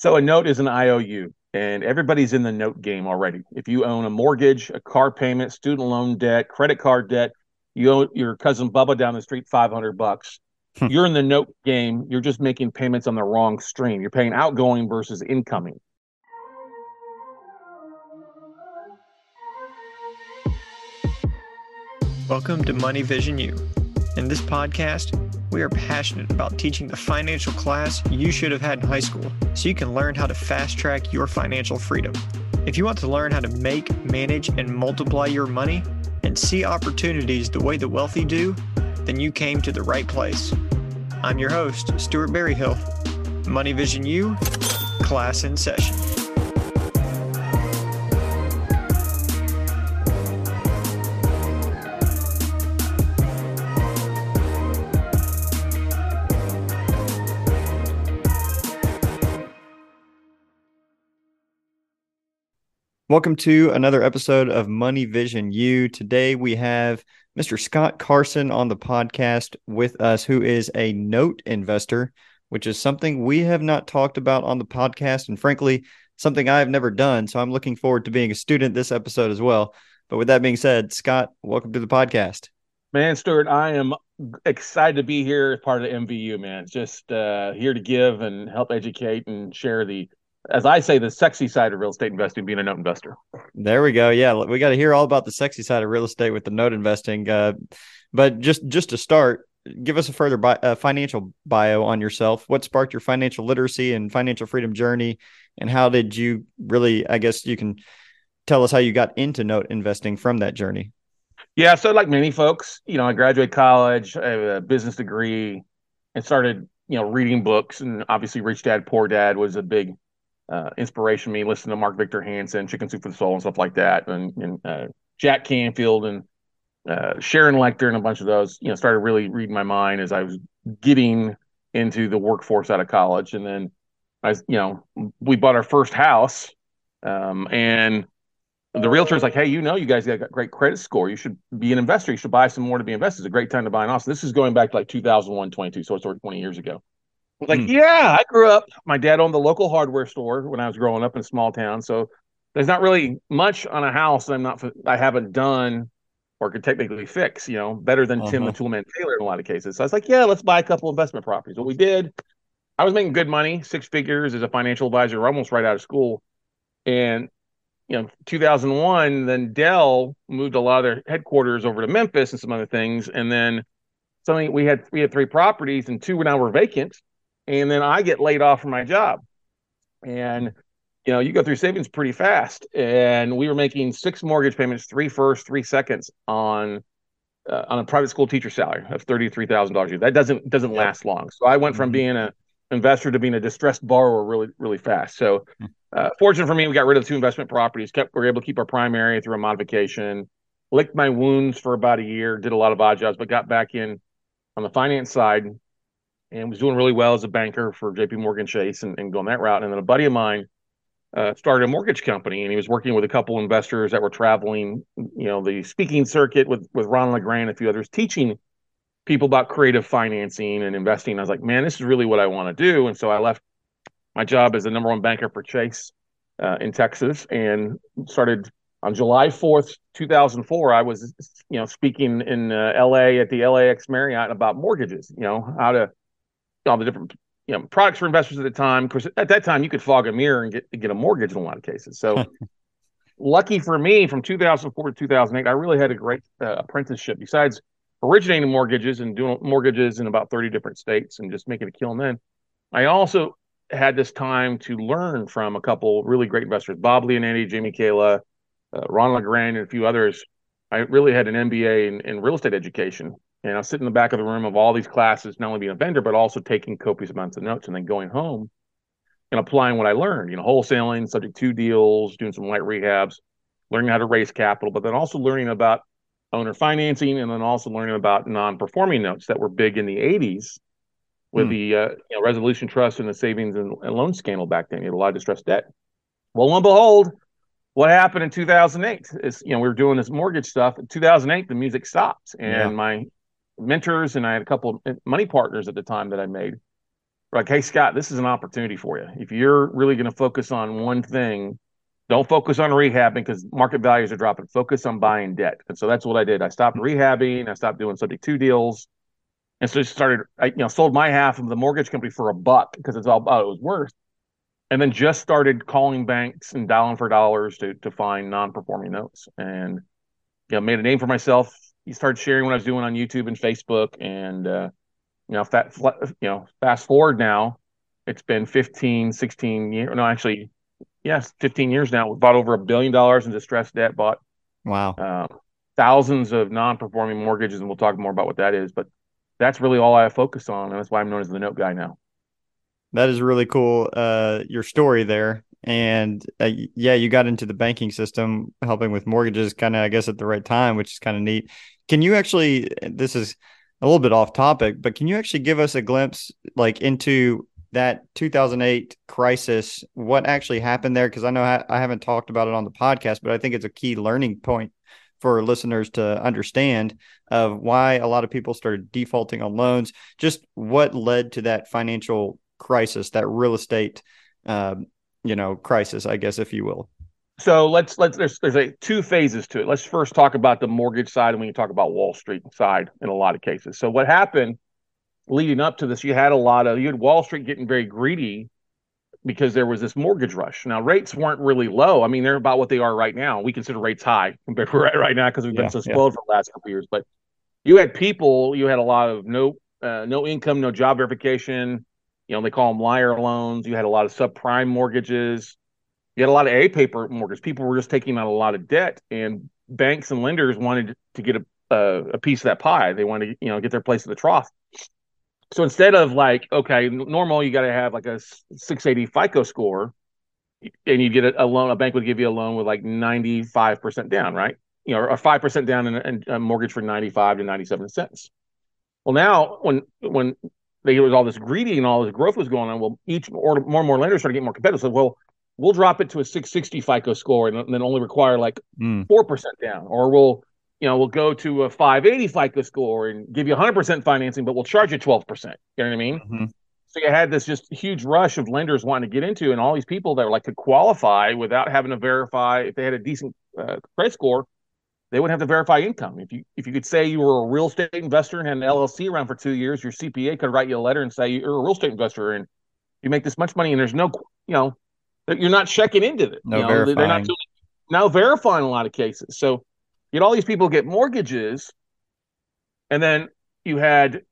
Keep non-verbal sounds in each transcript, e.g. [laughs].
So a note is an IOU, and everybody's in the note game already. If you own a mortgage, a car payment, student loan debt, credit card debt, you owe your cousin Bubba down the street 500 bucks. Hmm. You're in the note game. You're just making payments on the wrong stream. You're paying outgoing versus incoming. Welcome to Money Vision U. In this podcast, we are passionate about teaching the financial class you should have had in high school so you can learn how to fast track your financial freedom. If you want to learn how to make, manage, and multiply your money and see opportunities the way the wealthy do, then you came to the right place. I'm your host, Stuart Berryhill. Money Vision U, class in session. Welcome to another episode of Money Vision U. Today we have Mr. Scott Carson on the podcast with us, who is a note investor, which is something we have not talked about on the podcast, and frankly, something I have never done. So I'm looking forward to being a student this episode as well. But with that being said, Scott, welcome to the podcast. Man, Stuart, I am excited to be here as part of MVU, man. Just uh, here to give and help educate and share the, as I say, the sexy side of real estate investing, being a note investor. There we go. Yeah, we got to hear all about the sexy side of real estate with the note investing. Uh, but just just to start, give us a further bi- uh, financial bio on yourself. What sparked your financial literacy and financial freedom journey, and how did you really? I guess you can tell us how you got into note investing from that journey. Yeah, so like many folks, you know, I graduated college, I have a business degree, and started, you know, reading books. And obviously, Rich Dad Poor Dad was a big uh, inspiration me. Listening to Mark Victor Hansen, Chicken Soup for the Soul, and stuff like that, and, and uh, Jack Canfield and uh, Sharon Lechter, and a bunch of those. You know, started really reading my mind as I was getting into the workforce out of college. And then I, you know, we bought our first house, um, and the realtor is like, hey, you know, you guys got a great credit score. You should be an investor. You should buy some more to be invested. It's a great time to buy an house. This is going back to like 2001, 22. So it's over 20 years ago. Was like, Hmm. yeah, I grew up. My dad owned the local hardware store when I was growing up in a small town. So there's not really much on a house that I'm not, I haven't done or could technically fix, you know, better than Tim the Uh-huh. Toolman Taylor in a lot of cases. So I was like, yeah, let's buy a couple investment properties. What we did, I was making good money, six figures as a financial advisor, almost right out of school. And you know 2001 then dell moved a lot of their headquarters over to memphis and some other things and then something we had we had three properties and two now were vacant and then i get laid off from my job and you know you go through savings pretty fast and we were making six mortgage payments three first three seconds on uh, on a private school teacher salary of $33000 a year that doesn't doesn't last long so i went from Mhm. being a investor to being a distressed borrower really really fast so Hmm. uh, fortunate for me, we got rid of two investment properties. Kept we were able to keep our primary through a modification. Licked my wounds for about a year. Did a lot of odd jobs, but got back in on the finance side and was doing really well as a banker for J.P. Morgan Chase and, and going that route. And then a buddy of mine uh, started a mortgage company, and he was working with a couple investors that were traveling, you know, the speaking circuit with with Ron LeGrand and a few others, teaching people about creative financing and investing. I was like, man, this is really what I want to do. And so I left my job as the number one banker for Chase uh, in Texas and started on July 4th, 2004. I was, you know, speaking in uh, LA at the LAX Marriott about mortgages, you know, how to, all the different, you know, products for investors at the time. Because at that time, you could fog a mirror and get, get a mortgage in a lot of cases. So, [laughs] lucky for me, from 2004 to 2008, I really had a great uh, apprenticeship. Besides originating mortgages and doing mortgages in about 30 different states and just making a killing then, I also had this time to learn from a couple really great investors, Bob Leonetti, Jamie Kayla, uh, Ron LeGrand, and a few others. I really had an MBA in, in real estate education. And I was sitting in the back of the room of all these classes, not only being a vendor, but also taking copious amounts of notes and then going home and applying what I learned, you know, wholesaling, subject to deals, doing some light rehabs, learning how to raise capital, but then also learning about owner financing and then also learning about non-performing notes that were big in the 80s with Hmm. the uh, you know, resolution trust and the savings and, and loan scandal back then. You had a lot of distressed debt. Well, lo and behold, what happened in 2008 is, you know, we were doing this mortgage stuff. In 2008, the music stopped. And Yeah. my mentors and I had a couple of money partners at the time that I made like, hey, Scott, this is an opportunity for you. If you're really going to focus on one thing, don't focus on rehabbing because market values are dropping. Focus on buying debt. And so that's what I did. I stopped rehabbing. I stopped doing subject to deals. And so I started, I you know, sold my half of the mortgage company for a buck because it's all about it was worth. And then just started calling banks and dialing for dollars to to find non-performing notes. And you know, made a name for myself. You started sharing what I was doing on YouTube and Facebook. And uh, you know, fat, you know, fast forward now, it's been 15, 16 years. No, actually, yes, 15 years now. We bought over a billion dollars in distressed debt, bought wow, uh, thousands of non-performing mortgages, and we'll talk more about what that is. But that's really all I focus on, and that's why I'm known as the note guy now. That is really cool. Uh, your story there, and uh, yeah, you got into the banking system, helping with mortgages, kind of, I guess, at the right time, which is kind of neat. Can you actually? This is a little bit off topic, but can you actually give us a glimpse, like into that 2008 crisis, what actually happened there? Because I know I, I haven't talked about it on the podcast, but I think it's a key learning point for listeners to understand of why a lot of people started defaulting on loans. Just what led to that financial crisis, that real estate, uh, you know, crisis, I guess, if you will. So let's let's there's there's a two phases to it. Let's first talk about the mortgage side, and we can talk about Wall Street side in a lot of cases. So what happened leading up to this, you had a lot of you had Wall Street getting very greedy because there was this mortgage rush. Now rates weren't really low. I mean, they're about what they are right now. We consider rates high [laughs] compared to right, right now because we've been yeah, so spoiled yeah. for the last couple years. But you had people, you had a lot of no uh, no income, no job verification. You know, they call them liar loans. You had a lot of subprime mortgages. You had a lot of A paper mortgages. People were just taking out a lot of debt, and banks and lenders wanted to get a, a, a piece of that pie. They wanted to, you know, get their place in the trough. So instead of like, okay, normal, you got to have like a 680 FICO score, and you get a, a, loan. A bank would give you a loan with like 95 percent down, right? You know, or five percent down in a, a, mortgage for 95 to 97 cents. Well, now when when there was all this greedy and all this growth was going on, well, each or more and more lenders started getting more competitive. So, well, we'll drop it to a 660 FICO score and then only require like hmm. four mm. percent down, or we'll you know, we'll go to a 580 FICO score and give you 100% financing, but we'll charge you 12%. You know what I mean? Mm-hmm. So you had this just huge rush of lenders wanting to get into, and all these people that were like to qualify without having to verify if they had a decent uh, credit score, they wouldn't have to verify income. If you if you could say you were a real estate investor and had an LLC around for two years, your CPA could write you a letter and say you're a real estate investor and you make this much money, and there's no, you know, you're not checking into it. No you know, verifying. They're not doing, now verifying a lot of cases. So you had all these people get mortgages, and then you had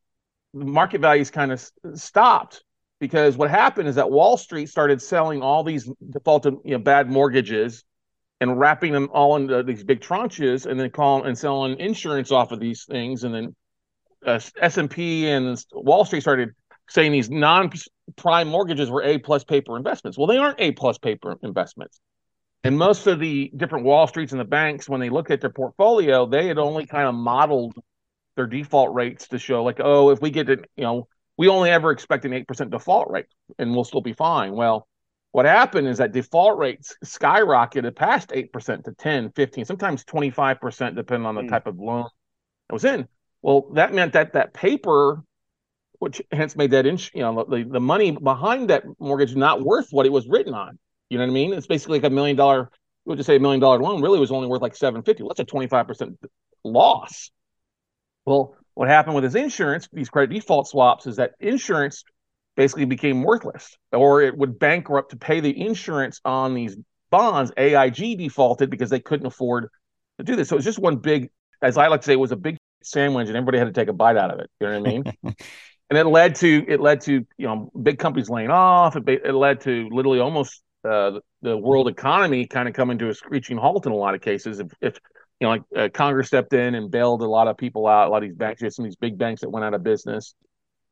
market values kind of stopped because what happened is that Wall Street started selling all these defaulted, you know, bad mortgages and wrapping them all into these big tranches, and then calling and selling insurance off of these things, and then uh, S and P and Wall Street started saying these non-prime mortgages were A plus paper investments. Well, they aren't A plus paper investments. And most of the different Wall Streets and the banks, when they looked at their portfolio, they had only kind of modeled their default rates to show, like, oh, if we get it, you know, we only ever expect an 8% default rate and we'll still be fine. Well, what happened is that default rates skyrocketed past 8% to 10, 15, sometimes 25%, depending on the mm. type of loan it was in. Well, that meant that that paper, which hence made that, ins- you know, the, the money behind that mortgage not worth what it was written on. You know what I mean? It's basically like a million dollar. We'll just say a million dollar loan really was only worth like seven fifty. Well, that's a twenty five percent loss. Well, what happened with his insurance, these credit default swaps, is that insurance basically became worthless, or it would bankrupt to pay the insurance on these bonds. AIG defaulted because they couldn't afford to do this. So it's just one big, as I like to say, it was a big sandwich, and everybody had to take a bite out of it. You know what I mean? [laughs] and it led to it led to you know big companies laying off. It, it led to literally almost uh, the world economy kind of coming to a screeching halt in a lot of cases. If, if you know, like uh, Congress stepped in and bailed a lot of people out, a lot of these banks, some of these big banks that went out of business,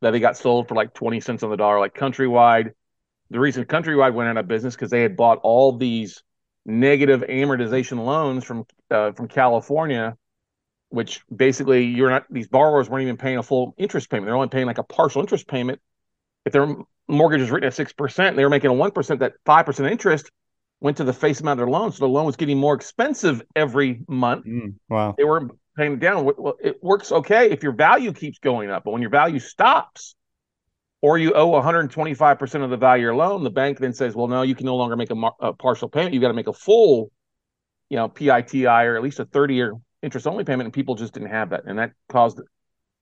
that they got sold for like 20 cents on the dollar, like Countrywide. The reason Countrywide went out of business because they had bought all these negative amortization loans from uh, from California, which basically you're not these borrowers weren't even paying a full interest payment; they're only paying like a partial interest payment. If they're mortgage was written at six percent, they were making a one percent. That five percent interest went to the face amount of their loan, so the loan was getting more expensive every month. Mm, wow, they weren't paying it down. Well, it works okay if your value keeps going up, but when your value stops, or you owe 125% of the value of your loan, the bank then says, well, no, you can no longer make a, a partial payment. You've got to make a full, you know, PITI or at least a 30 year interest only payment. And people just didn't have that. And that caused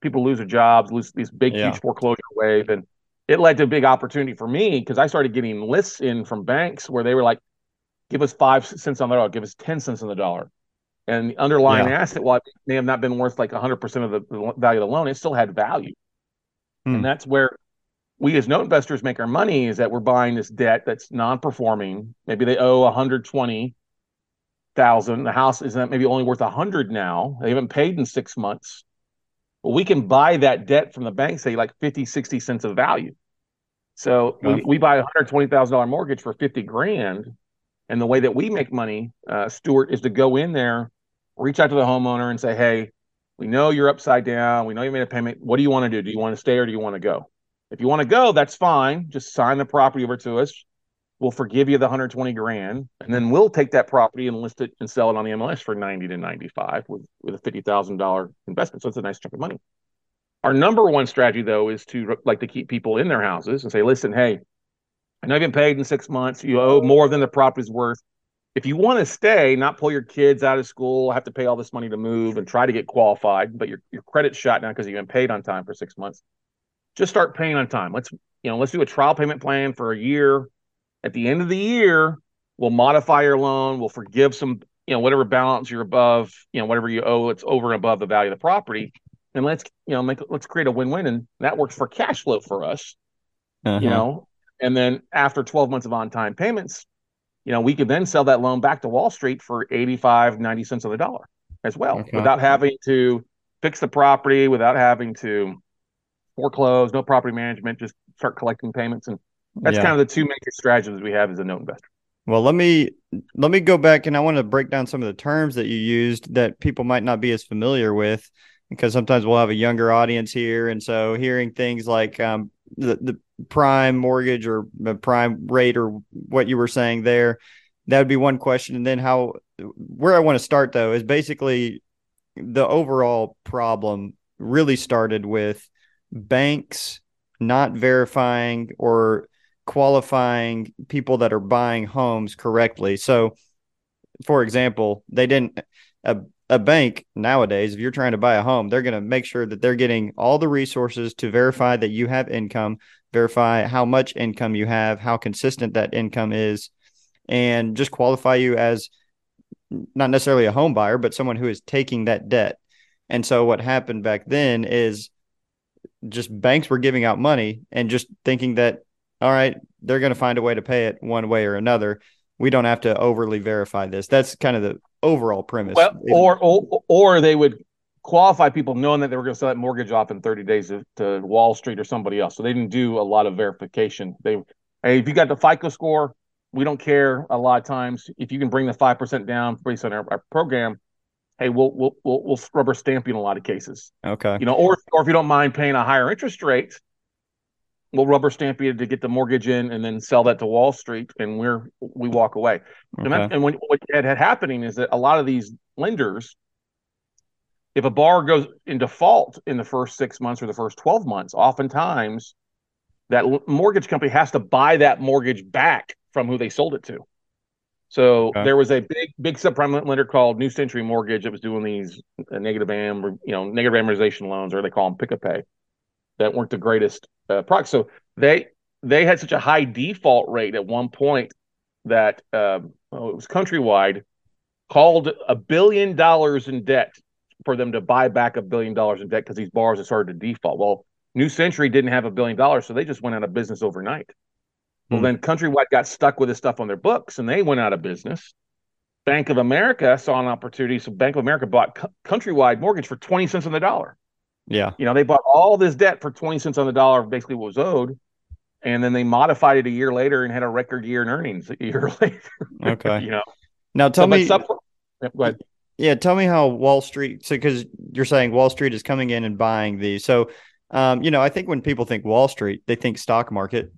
people to lose their jobs, lose these big, yeah. huge foreclosure wave. And it led to a big opportunity for me because I started getting lists in from banks where they were like, give us five cents on the dollar, give us 10 cents on the dollar. And the underlying yeah. asset, while it may have not been worth like 100% of the, the value of the loan, it still had value. Hmm. And that's where we as note investors make our money is that we're buying this debt that's non-performing. Maybe they owe 120,000. The house is maybe only worth a 100 now. They haven't paid in six months. Well, we can buy that debt from the bank, say like 50, 60 cents of value. So we, we buy a $120,000 mortgage for 50 grand. And the way that we make money, uh, Stuart, is to go in there, reach out to the homeowner and say, hey, we know you're upside down. We know you made a payment. What do you want to do? Do you want to stay or do you want to go? If you want to go, that's fine. Just sign the property over to us. We'll forgive you the 120 grand, and then we'll take that property and list it and sell it on the MLS for 90 to 95 with, with a $50,000 investment. So it's a nice chunk of money. Our number one strategy, though, is to like to keep people in their houses and say, listen, hey, I know you've been paid in six months. You owe more than the property's worth. If you want to stay, not pull your kids out of school, have to pay all this money to move and try to get qualified, but your, your credit's shot now because you've been paid on time for six months just start paying on time. Let's you know let's do a trial payment plan for a year. At the end of the year, we'll modify your loan. We'll forgive some you know whatever balance you're above you know whatever you owe it's over and above the value of the property and let's you know make let's create a win-win and that works for cash flow for us uh-huh. you know and then after 12 months of on-time payments you know we could then sell that loan back to wall street for 85 90 cents on the dollar as well okay. without having to fix the property without having to foreclose, no property management, just start collecting payments. And that's yeah. kind of the two major strategies we have as a note investor. Well, let me let me go back and I want to break down some of the terms that you used that people might not be as familiar with because sometimes we'll have a younger audience here and so hearing things like um, the the prime mortgage or the prime rate or what you were saying there that would be one question and then how where I want to start though is basically the overall problem really started with banks not verifying or qualifying people that are buying homes correctly. So, for example, they didn't a, a bank nowadays if you're trying to buy a home, they're going to make sure that they're getting all the resources to verify that you have income, verify how much income you have, how consistent that income is, and just qualify you as not necessarily a home buyer, but someone who is taking that debt. And so what happened back then is just banks were giving out money and just thinking that all right they're going to find a way to pay it one way or another. We don't have to overly verify this. That's kind of the overall premise. Well, or, or or they would qualify people knowing that they were going to sell that mortgage off in 30 days to, to wall street or somebody else. So they didn't do a lot of verification. They hey if you got the fico score we don't care a lot of times. If you can bring the 5% down based on our, our program hey, we'll we'll we'll, we'll rubber stamp you in a lot of cases. Okay. You know, or or if you don't mind paying a higher interest rate, we'll rubber stamp you to get the mortgage in and then sell that to Wall Street, and we're we walk away. Okay. And, that, and when, what had, had happening is that a lot of these lenders, if a borrower goes in default in the first six months or the first twelve months, oftentimes that mortgage company has to buy that mortgage back from who they sold it to. So okay. there was a big, big subprime lender called New Century Mortgage that was doing these negative am, you know, negative amortization loans, or they call them pick a pay, that weren't the greatest uh, product. So they they had such a high default rate at one point that um, oh, it was countrywide called a billion dollars in debt for them to buy back a billion dollars in debt because these borrowers had started to default. Well, New Century didn't have a billion dollars, so they just went out of business overnight. Well, hmm. then Countrywide got stuck with this stuff on their books and they went out of business. Bank of America saw an opportunity. So Bank of America bought Countrywide mortgage for 20 cents on the dollar. Yeah. You know, they bought all this debt for 20 cents on the dollar, basically what was owed. And then they modified it a year later and had a record year in earnings a year [laughs] later. Okay. you know, now tell so, me, sub- yeah, tell me how Wall Street, so because you're saying Wall Street is coming in and buying these. So, um, you know, I think when people think Wall Street, they think stock market.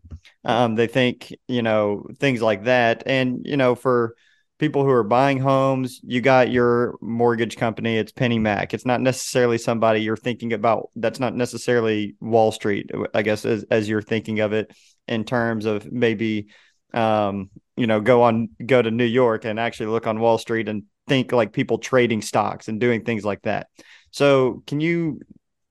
Um, they think, you know, things like that. And, you know, for people who are buying homes. You got your mortgage company. It's PennyMac. It's not necessarily somebody you're thinking about. That's not necessarily Wall Street. I guess as as you're thinking of it in terms of maybe, um, you know, go on go to New York and actually look on Wall Street and think like people trading stocks and doing things like that. So, can you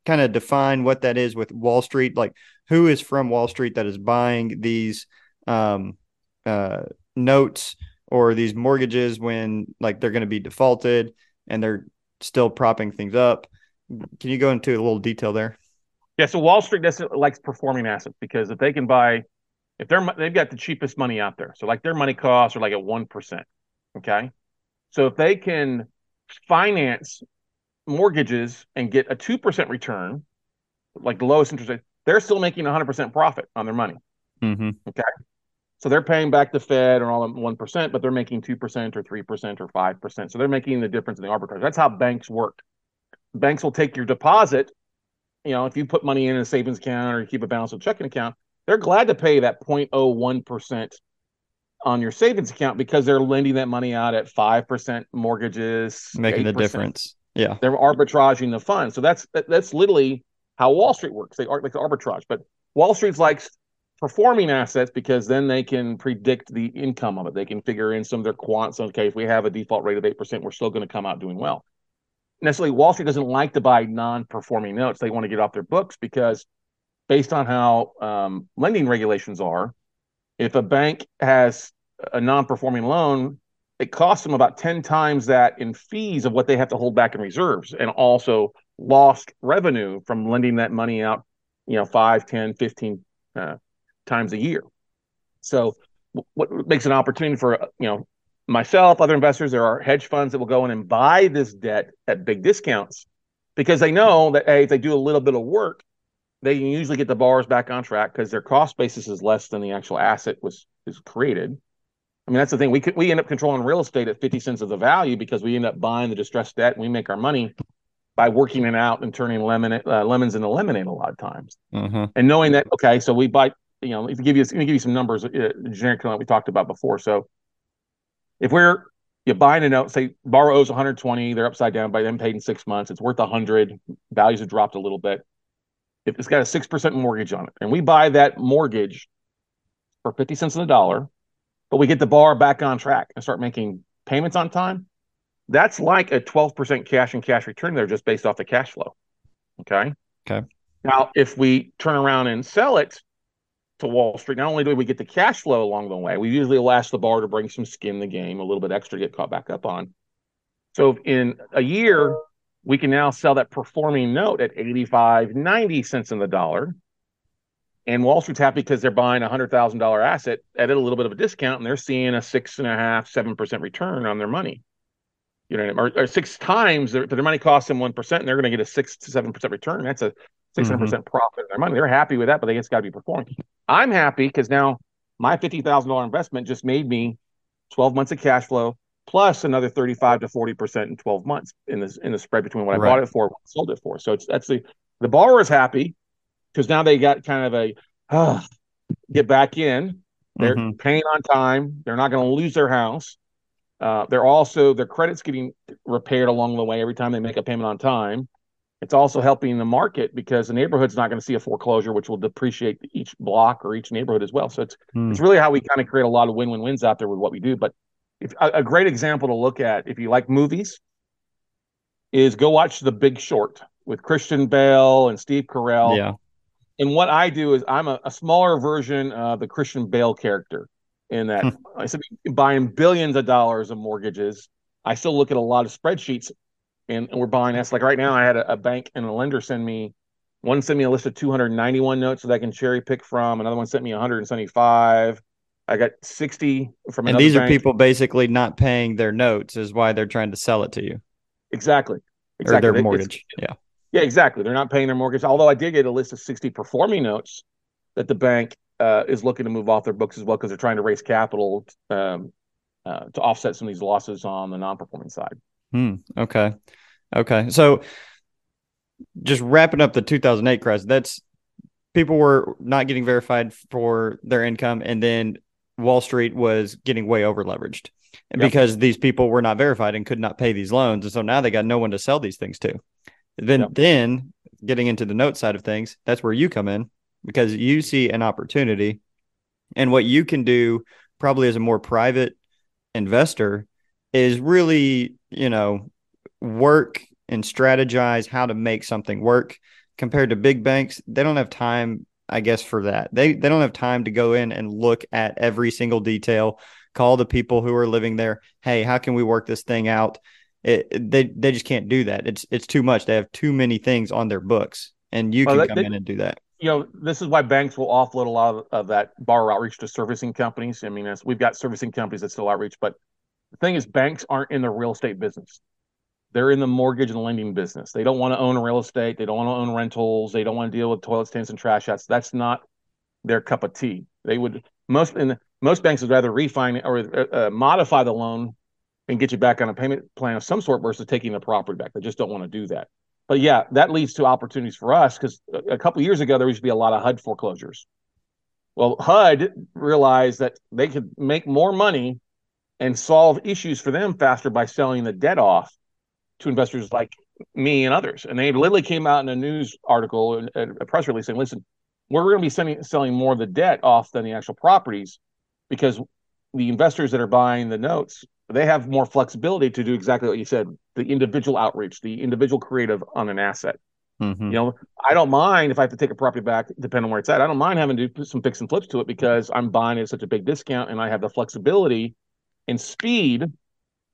kind of define what that is with Wall Street? Like, who is from Wall Street that is buying these um, uh, notes or these mortgages when like they're going to be defaulted and they're still propping things up? Can you go into a little detail there? Yeah, so Wall Street doesn't likes performing assets because if they can buy, if they're they've got the cheapest money out there, so like their money costs are like at one percent. Okay, so if they can finance mortgages and get a 2% return, like the lowest interest rate, they're still making 100% profit on their money. Mm-hmm. Okay. So they're paying back the Fed and all them 1%, but they're making 2% or 3% or 5%. So they're making the difference in the arbitrage. That's how banks work. Banks will take your deposit. You know, if you put money in a savings account or you keep a balance of checking account, they're glad to pay that 0.01% on your savings account because they're lending that money out at 5% mortgages, making 8%. the difference. Yeah. They're arbitraging the fund. So that's that's literally how Wall Street works. They are like the arbitrage. But Wall Street's likes performing assets because then they can predict the income of it. They can figure in some of their quants. Okay, if we have a default rate of 8%, we're still going to come out doing well. Necessarily, Wall Street doesn't like to buy non performing notes. They want to get off their books because, based on how um, lending regulations are, if a bank has a non performing loan, it costs them about 10 times that in fees of what they have to hold back in reserves and also lost revenue from lending that money out you know 5 10 15 uh, times a year so what makes an opportunity for you know myself other investors there are hedge funds that will go in and buy this debt at big discounts because they know that hey if they do a little bit of work they can usually get the borrowers back on track because their cost basis is less than the actual asset was is created I mean, that's the thing. We could, we end up controlling real estate at 50 cents of the value because we end up buying the distressed debt and we make our money by working it out and turning lemon, uh, lemons into lemonade a lot of times. Mm-hmm. And knowing that, okay, so we buy, you know, if you give you, let me give you some numbers, uh, generic that we talked about before. So if we're, you're buying a note, say borrower owes 120, they're upside down by them paid in six months, it's worth 100, values have dropped a little bit. If it's got a 6% mortgage on it, and we buy that mortgage for 50 cents on the dollar, but we get the bar back on track and start making payments on time, that's like a 12% cash and cash return there just based off the cash flow. Okay. Okay. Now, if we turn around and sell it to Wall Street, not only do we get the cash flow along the way, we usually last the bar to bring some skin in the game, a little bit extra to get caught back up on. So in a year, we can now sell that performing note at 85, 90 cents in the dollar and Wall Street's happy because they're buying a hundred thousand dollar asset at a little bit of a discount, and they're seeing a six and a half, seven percent return on their money. You know, or, or six times their, their money costs them one percent, and they're going to get a six to seven percent return. That's a six hundred percent mm-hmm. profit in their money. They're happy with that, but they just got to be performing. I'm happy because now my fifty thousand dollar investment just made me twelve months of cash flow plus another thirty five to forty percent in twelve months in the in the spread between what I right. bought it for, and what I sold it for. So it's that's the the borrower is happy because now they got kind of a uh, get back in. They're mm-hmm. paying on time. They're not going to lose their house. Uh, they're also their credit's getting repaired along the way every time they make a payment on time. It's also helping the market because the neighborhood's not going to see a foreclosure, which will depreciate each block or each neighborhood as well. So it's mm. it's really how we kind of create a lot of win-win wins out there with what we do. But if, a, a great example to look at if you like movies is go watch The Big Short with Christian Bale and Steve Carell. Yeah and what I do is I'm a, a smaller version of the Christian Bale character. In that, hmm. I said buying billions of dollars of mortgages. I still look at a lot of spreadsheets, and, we're buying that's like right now. I had a, a, bank and a lender send me one sent me a list of 291 notes that I can cherry pick from. Another one sent me 175. I got 60 from. And these bank. are people basically not paying their notes, is why they're trying to sell it to you. Exactly. Exactly. Or their mortgage. It's, yeah. Yeah, exactly. They're not paying their mortgage. Although I did get a list of 60 performing notes that the bank uh, is looking to move off their books as well because they're trying to raise capital um, uh, to offset some of these losses on the non-performing side. Hmm. Okay. Okay. So just wrapping up the 2008 crisis, that's people were not getting verified for their income, and then Wall Street was getting way over leveraged. yep. because these people were not verified and could not pay these loans. And so now they got no one to sell these things to. Then, yep. then getting into the note side of things, that's where you come in because you see an opportunity and what you can do probably as a more private investor is really, you know, work and strategize how to make something work compared to big banks. They don't have time, I guess, for that. They they don't have time to go in and look at every single detail, call the people who are living there, hey, how can we work this thing out? It, they they just can't do that. It's it's too much. They have too many things on their books, and you well, can come they, in and do that you know, this is why banks will offload a lot of, of that borrower outreach to servicing companies. I mean, we've got servicing companies that still outreach, but the thing is, banks aren't in the real estate business. They're in the mortgage and lending business. They don't want to own real estate. They don't want to own rentals. They don't want to deal with toilet stands and trash outs. That's not their cup of tea. They would most in most banks would rather refinance or uh, uh, modify the loan and get you back on a payment plan of some sort versus taking the property back. They just don't want to do that but yeah, that leads to opportunities for us because a couple years ago there used to be a lot of HUD foreclosures. Well, HUD realized that they could make more money and solve issues for them faster by selling the debt off to investors like me and others. And they literally came out in a news article, and a press release saying, "Listen, we're going to be sending, selling more of the debt off than the actual properties because the investors that are buying the notes they have more flexibility to do exactly what you said the individual outreach the individual creative on an asset mm-hmm. you know i don't mind if i have to take a property back depending on where it's at i don't mind having to do some fix and flips to it because i'm buying it at such a big discount and i have the flexibility and speed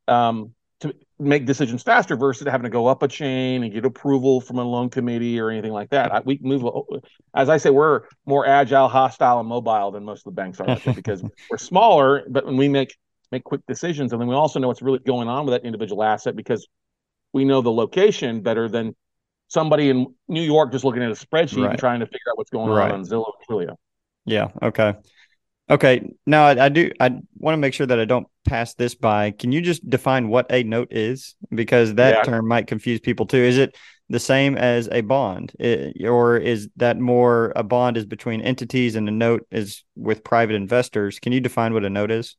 um, to make decisions faster versus having to go up a chain and get approval from a loan committee or anything like that. I, we move, as I say, we're more agile, hostile, and mobile than most of the banks are because [laughs] we're smaller, but when we make make quick decisions. And then we also know what's really going on with that individual asset because we know the location better than somebody in New York just looking at a spreadsheet right. and trying to figure out what's going right. on on Zillow and Trulia. Yeah. Okay. Okay. Now I, I do. I want to make sure that I don't pass this by. Can you just define what a note is? Because that yeah. term might confuse people too. Is it the same as a bond, it, or is that more a bond is between entities and a note is with private investors? Can you define what a note is?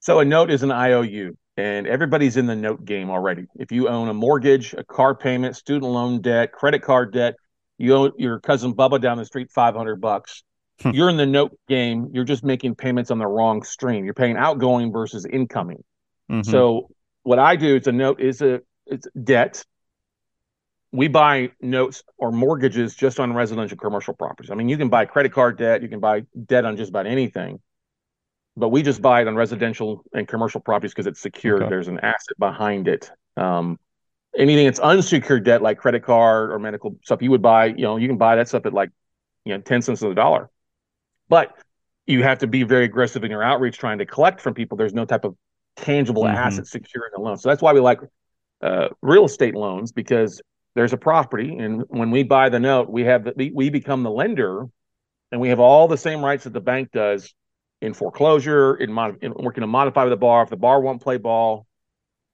So a note is an IOU, and everybody's in the note game already. If you own a mortgage, a car payment, student loan debt, credit card debt, you owe your cousin Bubba down the street 500 bucks. Hmm. You're in the note game. You're just making payments on the wrong stream. You're paying outgoing versus incoming. Mm-hmm. So what I do is a note is a it's debt. We buy notes or mortgages just on residential commercial properties. I mean, you can buy credit card debt, you can buy debt on just about anything but we just buy it on residential and commercial properties because it's secured. Okay. There's an asset behind it. Um, anything that's unsecured debt like credit card or medical stuff, you would buy. You know, you can buy that stuff at like you know ten cents on the dollar, but you have to be very aggressive in your outreach trying to collect from people. There's no type of tangible mm-hmm. asset securing a loan. So that's why we like uh, real estate loans because there's a property, and when we buy the note, we have the, we become the lender, and we have all the same rights that the bank does in foreclosure, in, mod- in working to modify with the bar. If the bar won't play ball,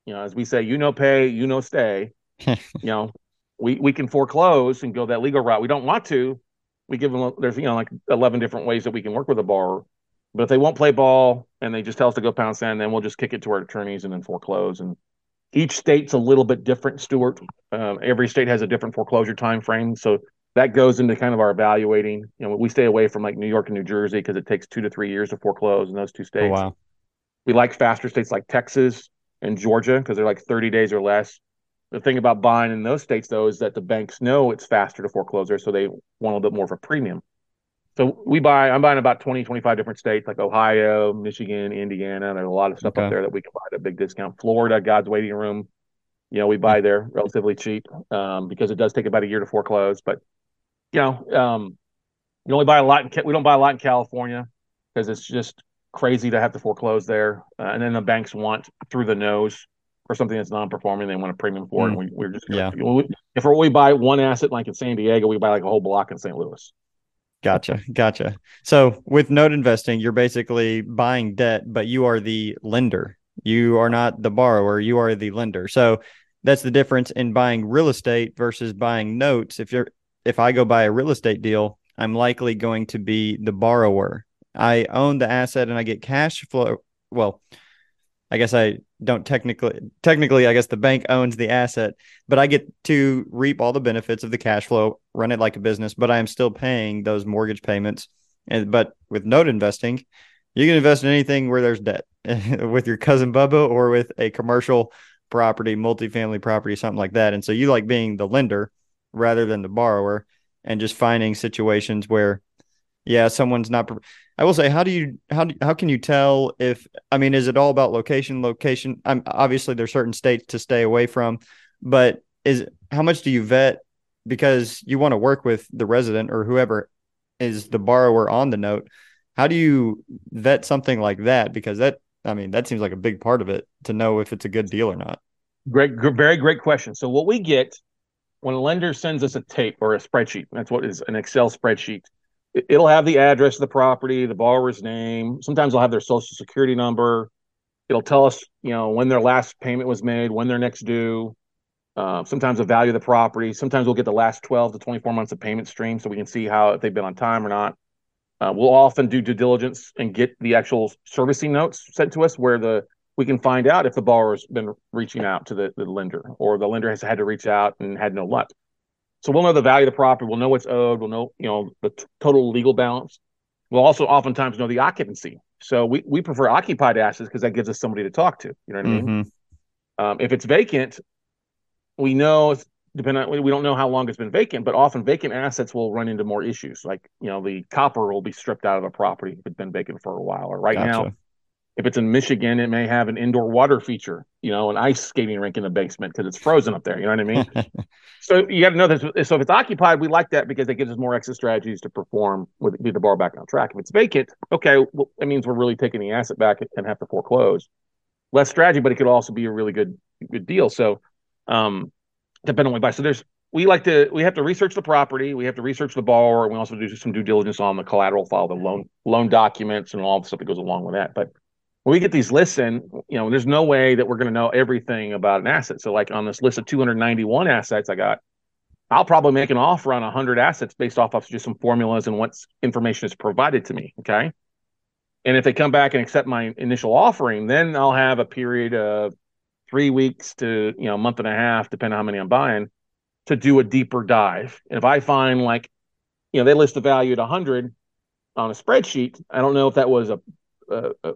you know, as we say, you know, pay, you know, stay. [laughs] you know, we we can foreclose and go that legal route. We don't want to. We give them there's you know like eleven different ways that we can work with a borrower. But if they won't play ball and they just tell us to go pound sand, then we'll just kick it to our attorneys and then foreclose. And each state's a little bit different, Stuart. Uh, every state has a different foreclosure time frame. So that goes into kind of our evaluating. You know, we stay away from like New York and New Jersey because it takes two to three years to foreclose in those two states. Oh, wow. We like faster states like Texas and Georgia because they're like 30 days or less. The thing about buying in those states though is that the banks know it's faster to foreclose so they want a little bit more of a premium. So we buy, I'm buying about 20, 25 different states like Ohio, Michigan, Indiana. There's a lot of stuff okay. up there that we can buy at a big discount. Florida, God's waiting room. You know, we buy there relatively cheap um, because it does take about a year to foreclose, but you know, um, you only buy a lot. In, we don't buy a lot in California because it's just crazy to have to foreclose there. Uh, and then the banks want through the nose for something that's non-performing. They want a premium for it. Mm. And we, are just yeah. We, if we buy one asset like in San Diego, we buy like a whole block in St. Louis. Gotcha. Gotcha. So with note investing, you're basically buying debt, but you are the lender. You are not the borrower. You are the lender. So that's the difference in buying real estate versus buying notes. If you're if I go buy a real estate deal, I'm likely going to be the borrower. I own the asset and I get cash flow. Well, I guess I don't technically technically I guess the bank owns the asset, but I get to reap all the benefits of the cash flow, run it like a business, but I am still paying those mortgage payments. And but with note investing, you can invest in anything where there's debt [laughs] with your cousin Bubba or with a commercial property, multifamily property, something like that. And so you like being the lender rather than the borrower and just finding situations where yeah, someone's not I will say, how do you how do, how can you tell if I mean, is it all about location? Location. I'm obviously there's certain states to stay away from, but is how much do you vet because you want to work with the resident or whoever is the borrower on the note? How do you vet something like that? Because that I mean, that seems like a big part of it to know if it's a good deal or not. Great, very great question. So what we get when a lender sends us a tape or a spreadsheet, that's what is an Excel spreadsheet it'll have the address of the property, the borrower's name. Sometimes they'll have their social security number. It'll tell us, you know, when their last payment was made, when they're next due. Uh, sometimes the value of the property. Sometimes we'll get the last 12 to 24 months of payment stream so we can see how if they've been on time or not. Uh, we'll often do due diligence and get the actual servicing notes sent to us where the we can find out if the borrower's been reaching out to the, the lender or the lender has had to reach out and had no luck. So we'll know the value of the property. We'll know what's owed. We'll know, you know, the t- total legal balance. We'll also oftentimes know the occupancy. So we, we prefer occupied assets because that gives us somebody to talk to. You know what I mean? Mm-hmm. Um, if it's vacant, we know depending on we don't know how long it's been vacant, but often vacant assets will run into more issues. Like you know, the copper will be stripped out of the property if it's been vacant for a while. Or right gotcha. now, if it's in Michigan, it may have an indoor water feature, you know, an ice skating rink in the basement because it's frozen up there. You know what I mean? [laughs] so you got to know this. So if it's occupied, we like that because it gives us more exit strategies to perform with get the bar back on track. If it's vacant, okay, well, it means we're really taking the asset back and have to foreclose. Less strategy, but it could also be a really good good deal. So, um, depending on what we buy. So there's we like to we have to research the property, we have to research the borrower, and we also do some due diligence on the collateral file, the loan loan documents, and all the stuff that goes along with that. But when we get these lists in, you know, there's no way that we're going to know everything about an asset. So, like on this list of 291 assets I got, I'll probably make an offer on 100 assets based off of just some formulas and what information is provided to me. Okay. And if they come back and accept my initial offering, then I'll have a period of three weeks to, you know, a month and a half, depending on how many I'm buying, to do a deeper dive. And if I find like, you know, they list the value at 100 on a spreadsheet, I don't know if that was a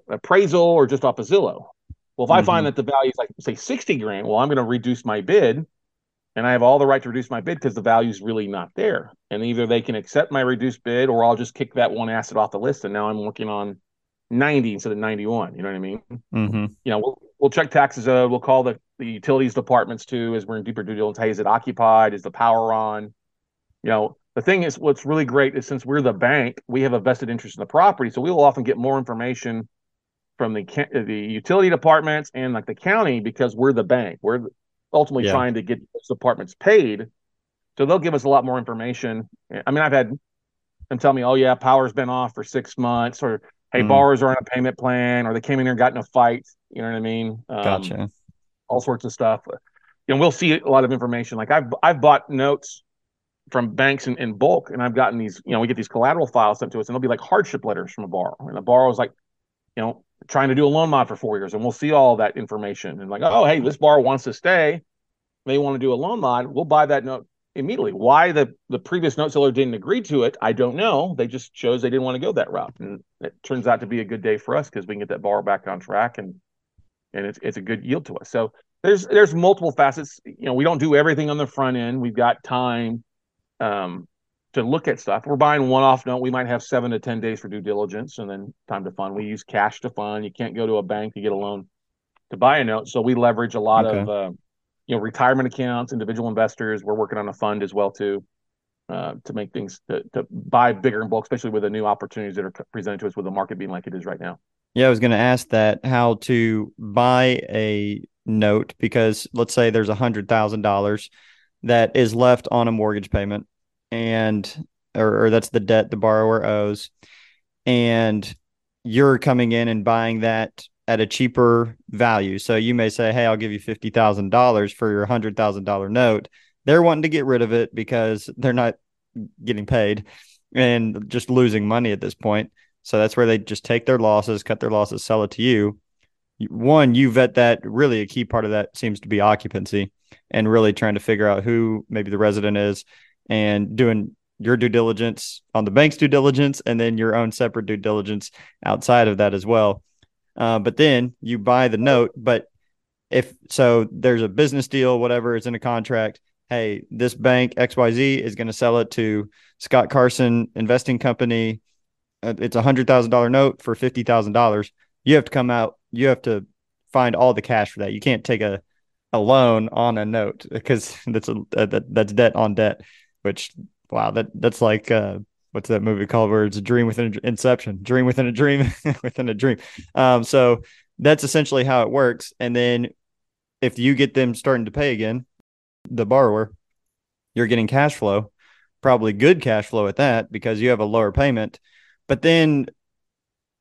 appraisal or just off a Zillow. Well, if mm-hmm. I find mm-hmm. that the value is like say 60 grand, well, I'm going to reduce my bid and I have all the right to reduce my bid because the value is really not there. And either they can accept my reduced bid or I'll just kick that one asset off the list. And now I'm working on 90 instead of 91. You know what I mean? Mm-hmm. You know, we'll, we'll check taxes. Uh, we'll call the, the utilities departments too as we're in deeper due diligence. Hey, is it occupied? Is the power on? You know, the thing is, what's really great is since we're the bank, we have a vested interest in the property, so we will often get more information from the the utility departments and like the county because we're the bank. We're ultimately yeah. trying to get those departments paid, so they'll give us a lot more information. I mean, I've had them tell me, "Oh yeah, power's been off for six months," or "Hey, mm. borrowers are on a payment plan," or they came in here and got in a fight. You know what I mean? Um, gotcha. All sorts of stuff. You know, we'll see a lot of information. Like I've I've bought notes from banks in, in bulk, and I've gotten these, you know, we get these collateral files sent to us, and they'll be like hardship letters from a borrower, and the borrower's like, you know, trying to do a loan mod for four years, and we'll see all that information, and like, oh, hey, this borrower wants to stay, they want to do a loan mod, we'll buy that note immediately. Why the the previous note seller didn't agree to it, I don't know. They just chose they didn't want to go that route, and it turns out to be a good day for us because we can get that borrower back on track, and and it's it's a good yield to us. So there's there's multiple facets. You know, we don't do everything on the front end. We've got time um, to look at stuff. We're buying one off note. We might have seven to 10 days for due diligence and then time to fund. We use cash to fund. You can't go to a bank to get a loan to buy a note. So we leverage a lot okay. of, uh, you know, retirement accounts, individual investors. We're working on a fund as well too, uh, to make things to, to buy bigger in bulk, especially with the new opportunities that are presented to us with the market being like it is right now. Yeah, I was going to ask that how to buy a note because let's say there's a hundred thousand dollars that is left on a mortgage payment and or, or that's the debt the borrower owes and you're coming in and buying that at a cheaper value. So you may say, Hey, I'll give you $50,000 for your $100,000 note. They're wanting to get rid of it because they're not getting paid and just losing money at this point. So that's where they just take their losses, cut their losses, sell it to you. one, you vet that. Really, a key part of that seems to be occupancy, and really trying to figure out who maybe the resident is, and doing your due diligence on the bank's due diligence, and then your own separate due diligence outside of that as well. Uh, but then you buy the note. But if so, there's a business deal, whatever is in a contract. Hey, this bank XYZ is going to sell it to Scott Carson Investing Company. Uh, it's a hundred thousand dollar note for fifty thousand dollars. You have to come out. You have to find all the cash for that. You can't take a a loan on a note because that's a that, that's debt on debt. Which wow, that that's like uh, what's that movie called where it's a dream within an inception, dream within a dream [laughs] within a dream. Um, so that's essentially how it works. And then if you get them starting to pay again, the borrower, you're getting cash flow, probably good cash flow at that because you have a lower payment. But then,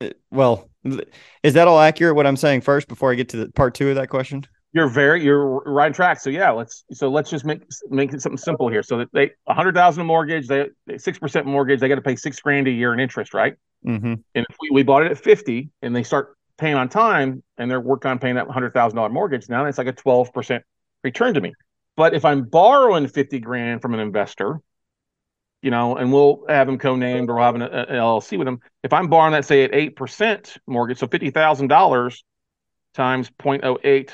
uh, well, is that all accurate? What I'm saying first before I get to the part two of that question? You're very you're right on track. So yeah, let's so let's just make make it something simple here. So that they a hundred thousand mortgage, they six percent mortgage, they got to pay six grand a year in interest, right? Mm-hmm. And if we, we bought it at fifty, and they start paying on time, and they're working on paying that hundred thousand dollar mortgage, now it's like a twelve percent return to me. But if I'm borrowing fifty grand from an investor, you know, and we'll have them co-named or have an, an LLC with them. If I'm borrowing that, say at eight percent mortgage, so fifty thousand dollars times 0.08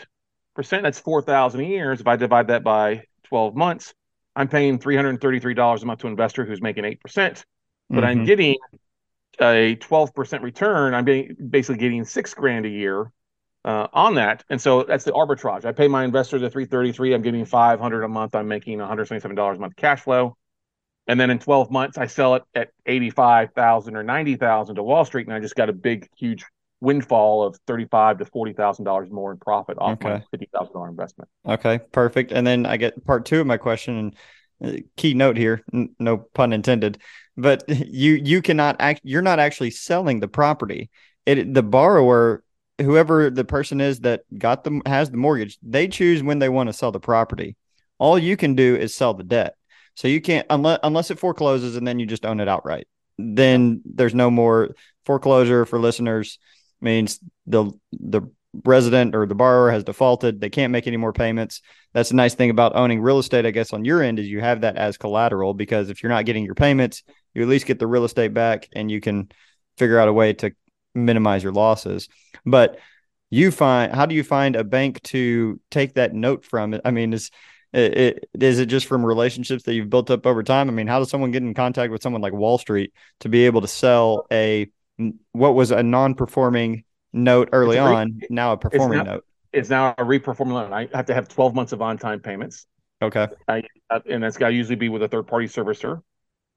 percent, that's four thousand a year. If I divide that by twelve months, I'm paying three hundred thirty-three dollars a month to an investor who's making eight percent, but mm-hmm. I'm getting a twelve percent return. I'm being, basically getting six grand a year uh, on that, and so that's the arbitrage. I pay my investor the three thirty-three. I'm getting five hundred a month. I'm making one hundred seventy-seven dollars a month cash flow. And then in 12 months, I sell it at 85,000 or 90,000 to Wall Street. And I just got a big, huge windfall of thirty-five to forty thousand dollars more in profit off okay. my fifty thousand dollar investment. Okay, perfect. And then I get part two of my question. And uh, key note here, n- no pun intended, but [laughs] you you cannot act. You're not actually selling the property. It the borrower, whoever the person is that got them has the mortgage, they choose when they want to sell the property. All you can do is sell the debt. So you can't unless unless it forecloses and then you just own it outright. Then there's no more foreclosure for listeners means the the resident or the borrower has defaulted. They can't make any more payments. That's a nice thing about owning real estate i guess on your end is you have that as collateral because if you're not getting your payments you at least get the real estate back and you can figure out a way to minimize your losses. But you find how do you find a bank to take that note from it? I mean is it, is it just from relationships that you've built up over time? I mean how does someone get in contact with someone like wall street to be able to sell a what was a non-performing note early re- on, now a performing now, note. It's now a re-performing loan. I have to have 12 months of on-time payments. Okay. I, and that's got to usually be with a third-party servicer.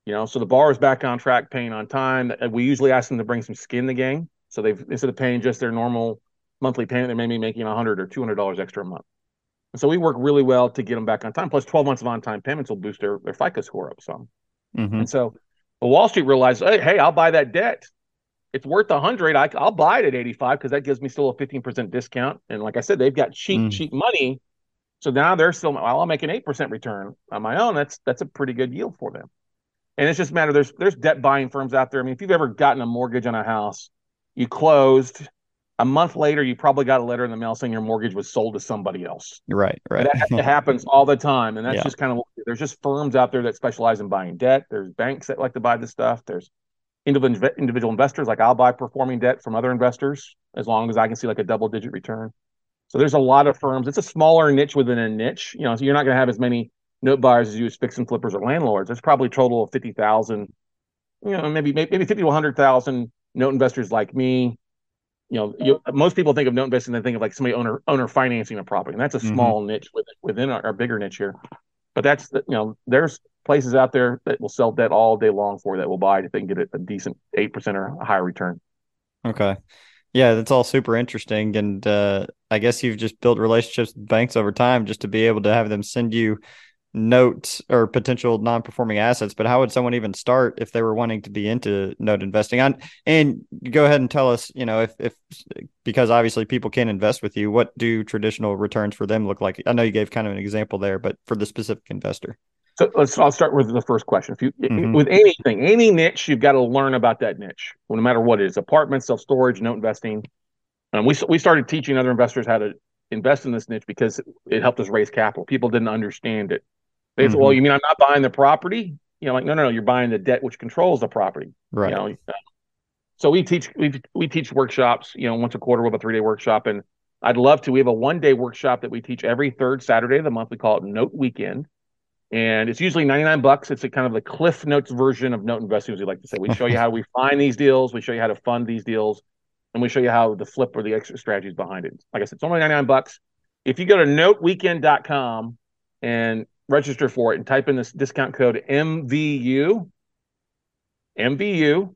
You know, so the bar is back on track, paying on time. We usually ask them to bring some skin in the game. So they've instead of paying just their normal monthly payment, they may be making 100 or 200 dollars extra a month. And so we work really well to get them back on time. Plus, 12 months of on-time payments will boost their their FICO score up some. Mm-hmm. And so, Wall Street realized, hey, hey, I'll buy that debt it's worth a hundred. I, will buy it at 85 because that gives me still a 15% discount. And like I said, they've got cheap, mm. cheap money. So now they're still, well, I'll make an 8% return on my own. That's, that's a pretty good yield for them. And it's just a matter, there's, there's debt buying firms out there. I mean, if you've ever gotten a mortgage on a house, you closed a month later, you probably got a letter in the mail saying your mortgage was sold to somebody else. Right. Right. That [laughs] happens all the time. And that's yeah. just kind of, there's just firms out there that specialize in buying debt. There's banks that like to buy this stuff. There's, individual individual investors. Like I'll buy performing debt from other investors as long as I can see like a double digit return. So there's a lot of firms. It's a smaller niche within a niche. You know, so you're not going to have as many note buyers as you as fix and flippers or landlords. There's probably a total of fifty thousand. You know, maybe maybe fifty to hundred thousand note investors like me. You know, you, most people think of note investing, they think of like somebody owner owner financing a property, and that's a mm-hmm. small mm-hmm. niche within, within our, our bigger niche here. But that's you know, there's places out there that will sell debt all day long for that will buy it if they can get a, a decent eight percent or a higher return. Okay. Yeah, that's all super interesting. And uh, I guess you've just built relationships with banks over time just to be able to have them send you notes or potential non-performing assets. But how would someone even start if they were wanting to be into note investing? On and go ahead and tell us, you know, if if because obviously people can invest with you, what do traditional returns for them look like? I know you gave kind of an example there, but for the specific investor. So let's. I'll start with the first question. If you mm-hmm. with anything, any niche, you've got to learn about that niche, no matter what it is: apartments, self storage, note investing. And we we started teaching other investors how to invest in this niche because it helped us raise capital. People didn't understand it. They mm-hmm. said, "Well, you mean I'm not buying the property?" You know, like no, no, no, you're buying the debt which controls the property. Right. You know, so we teach we we teach workshops. You know, once a quarter we have a three day workshop, and I'd love to. We have a one day workshop that we teach every third Saturday of the month. We call it Note Weekend, and it's usually ninety nine bucks. It's a kind of the Cliff Notes version of note investing, as we like to say. We show you how we find these deals. We show you how to fund these deals, and we show you how the flip or the extra strategies behind it. Like I said, it's only ninety nine bucks. If you go to noteweekend.com and register for it and type in this discount code MVU, MVU,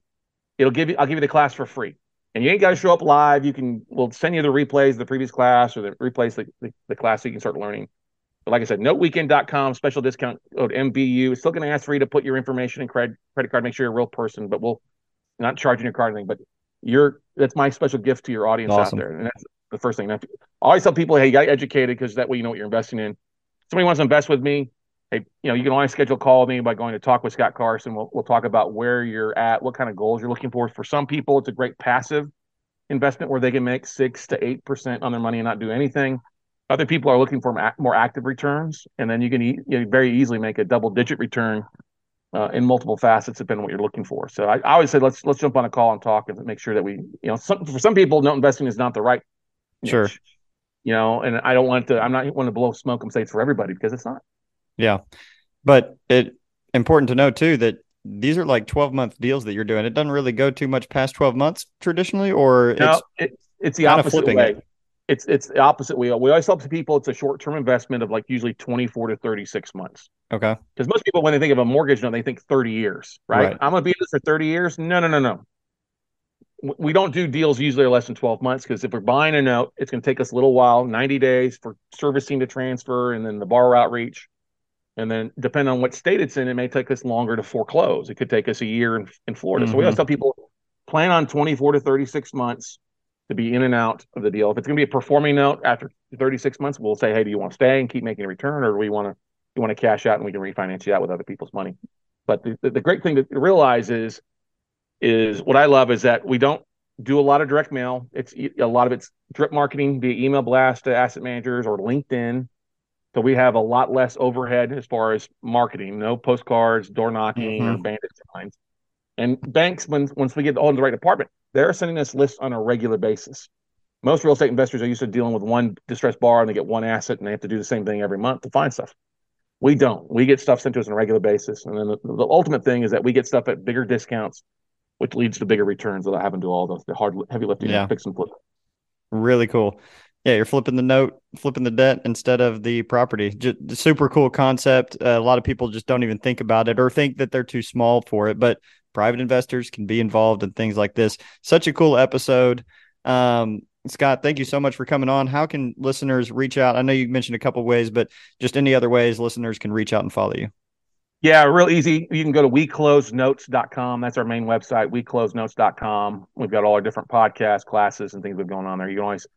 it'll give you I'll give you the class for free. And you ain't got to show up live. You can we'll send you the replays of the previous class or the replays the, the, the class so you can start learning. But like I said, noteweekend.com, special discount code MVU. It's still going to ask for you to put your information and credit credit card, make sure you're a real person, but we'll not charging your card anything, but you're that's my special gift to your audience awesome. out there. And that's the first thing. I always tell people, hey, you got educated because that way you know what you're investing in. Somebody wants to invest with me, hey, you know, you can always schedule a call with me by going to talk with Scott Carson. We'll, we'll talk about where you're at, what kind of goals you're looking for. For some people, it's a great passive investment where they can make six to eight percent on their money and not do anything. Other people are looking for more active returns, and then you can you know, very easily make a double digit return uh, in multiple facets depending on what you're looking for. So I, I, always say let's let's jump on a call and talk and make sure that we you know some, for some people note investing is not the right niche, sure you know and I don't want to I'm not want to blow smoke and say it's for everybody because it's not. Yeah. But it important to know too that these are like 12 month deals that you're doing. It doesn't really go too much past 12 months traditionally, or no, it's, it, it's the opposite way. It. It's it's the opposite way. We always tell people it's a short term investment of like usually 24 to 36 months. Okay. Because most people, when they think of a mortgage note, they think 30 years, right? right. I'm going to be in this for 30 years. No, no, no, no. We don't do deals usually less than 12 months because if we're buying a note, it's going to take us a little while 90 days for servicing to transfer and then the borrower outreach and then, depending on what state it's in, it may take us longer to foreclose. It could take us a year in, in Florida. Mm-hmm. So we always mm-hmm. tell people plan on 24 to 36 months to be in and out of the deal. If it's going to be a performing note after 36 months, we'll say, hey, do you want to stay and keep making a return, or do we want to you want to cash out and we can refinance you out with other people's money? But the, the, the great thing to realize is is what I love is that we don't do a lot of direct mail. It's a lot of it's drip marketing via email blast to asset managers or LinkedIn so we have a lot less overhead as far as marketing, no postcards, door knocking, mm-hmm. or bandit signs. And banks, when once we get all in the right department, they're sending us lists on a regular basis. Most real estate investors are used to dealing with one distressed bar and they get one asset and they have to do the same thing every month to find stuff. We don't. We get stuff sent to us on a regular basis. And then the, the ultimate thing is that we get stuff at bigger discounts, which leads to bigger returns without having to do all the, the hard, heavy lifting, yeah. fix and flip. Really cool. Yeah, you're flipping the note, flipping the debt instead of the property. Just super cool concept. Uh, a lot of people just don't even think about it or think that they're too small for it, but private investors can be involved in things like this. Such a cool episode. Um, Scott, thank you so much for coming on. How can listeners reach out? I know you mentioned a couple ways, but just any other ways listeners can reach out and follow you. Yeah, real easy. You can go to weclosenotes.com. That's our main website, weclosenotes.com. We've got all our different podcasts, classes, and things we've going on there. You can always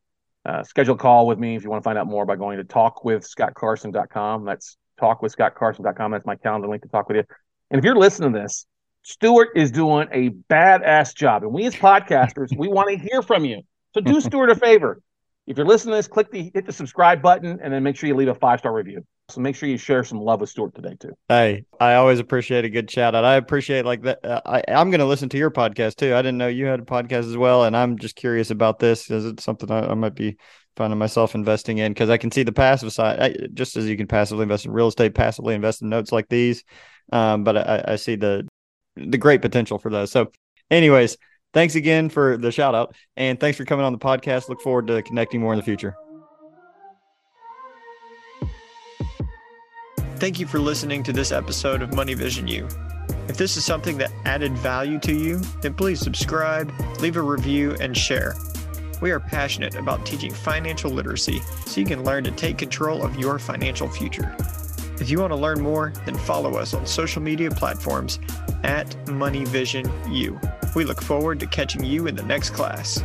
uh, schedule a call with me if you want to find out more by going to talkwithscottcarson.com. That's talkwithscottcarson.com. That's my calendar link to talk with you. And if you're listening to this, Stuart is doing a badass job. And we as podcasters, we want to hear from you. So do [laughs] Stuart a favor. If you're listening to this, click the hit the subscribe button and then make sure you leave a five star review. So make sure you share some love with Stuart today too. Hey, I always appreciate a good shout out. I appreciate like that. Uh, I I'm going to listen to your podcast too. I didn't know you had a podcast as well, and I'm just curious about this. Is it something I, I might be finding myself investing in? Because I can see the passive side, I, just as you can passively invest in real estate, passively invest in notes like these. Um, but I, I see the the great potential for those. So, anyways, thanks again for the shout out, and thanks for coming on the podcast. Look forward to connecting more in the future. Thank you for listening to this episode of Money Vision U. If this is something that added value to you, then please subscribe, leave a review, and share. We are passionate about teaching financial literacy so you can learn to take control of your financial future. If you want to learn more, then follow us on social media platforms at MoneyVisionU. We look forward to catching you in the next class.